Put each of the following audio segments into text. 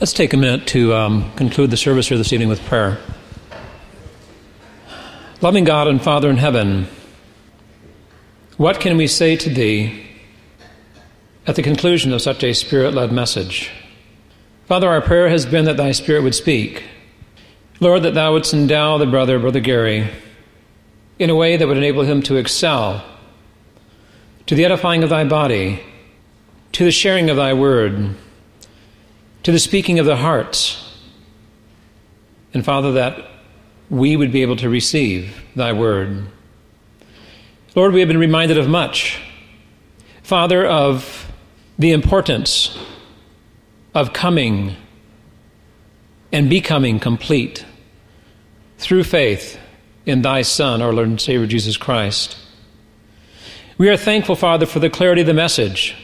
Let's take a minute to um, conclude the service here this evening with prayer. Loving God and Father in heaven, what can we say to Thee at the conclusion of such a Spirit led message? Father, our prayer has been that Thy Spirit would speak. Lord, that Thou wouldst endow the brother, Brother Gary, in a way that would enable him to excel to the edifying of Thy body, to the sharing of Thy word to the speaking of the hearts. And Father, that we would be able to receive thy word. Lord, we have been reminded of much. Father, of the importance of coming and becoming complete through faith in thy Son, our Lord and Savior Jesus Christ. We are thankful, Father, for the clarity of the message.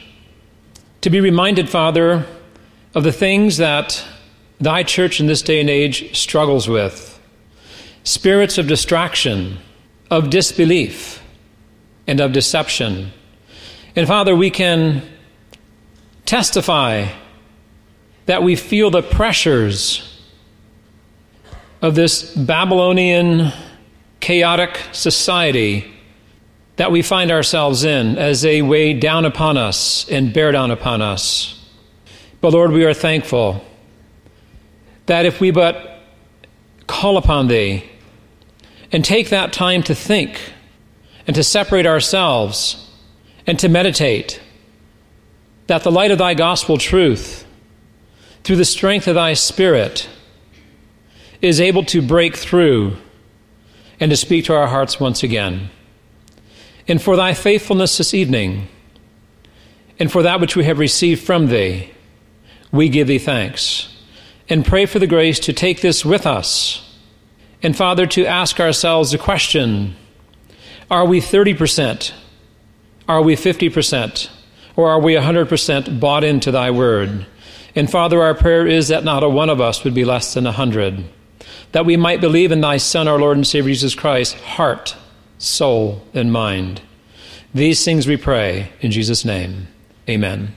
To be reminded, Father, of the things that thy church in this day and age struggles with spirits of distraction, of disbelief, and of deception. And Father, we can testify that we feel the pressures of this Babylonian chaotic society that we find ourselves in as they weigh down upon us and bear down upon us. But Lord, we are thankful that if we but call upon Thee and take that time to think and to separate ourselves and to meditate, that the light of Thy gospel truth, through the strength of Thy Spirit, is able to break through and to speak to our hearts once again. And for Thy faithfulness this evening, and for that which we have received from Thee, we give thee thanks and pray for the grace to take this with us. And Father, to ask ourselves the question are we 30%? Are we 50%? Or are we 100% bought into thy word? And Father, our prayer is that not a one of us would be less than a hundred, that we might believe in thy Son, our Lord and Savior Jesus Christ, heart, soul, and mind. These things we pray in Jesus' name. Amen.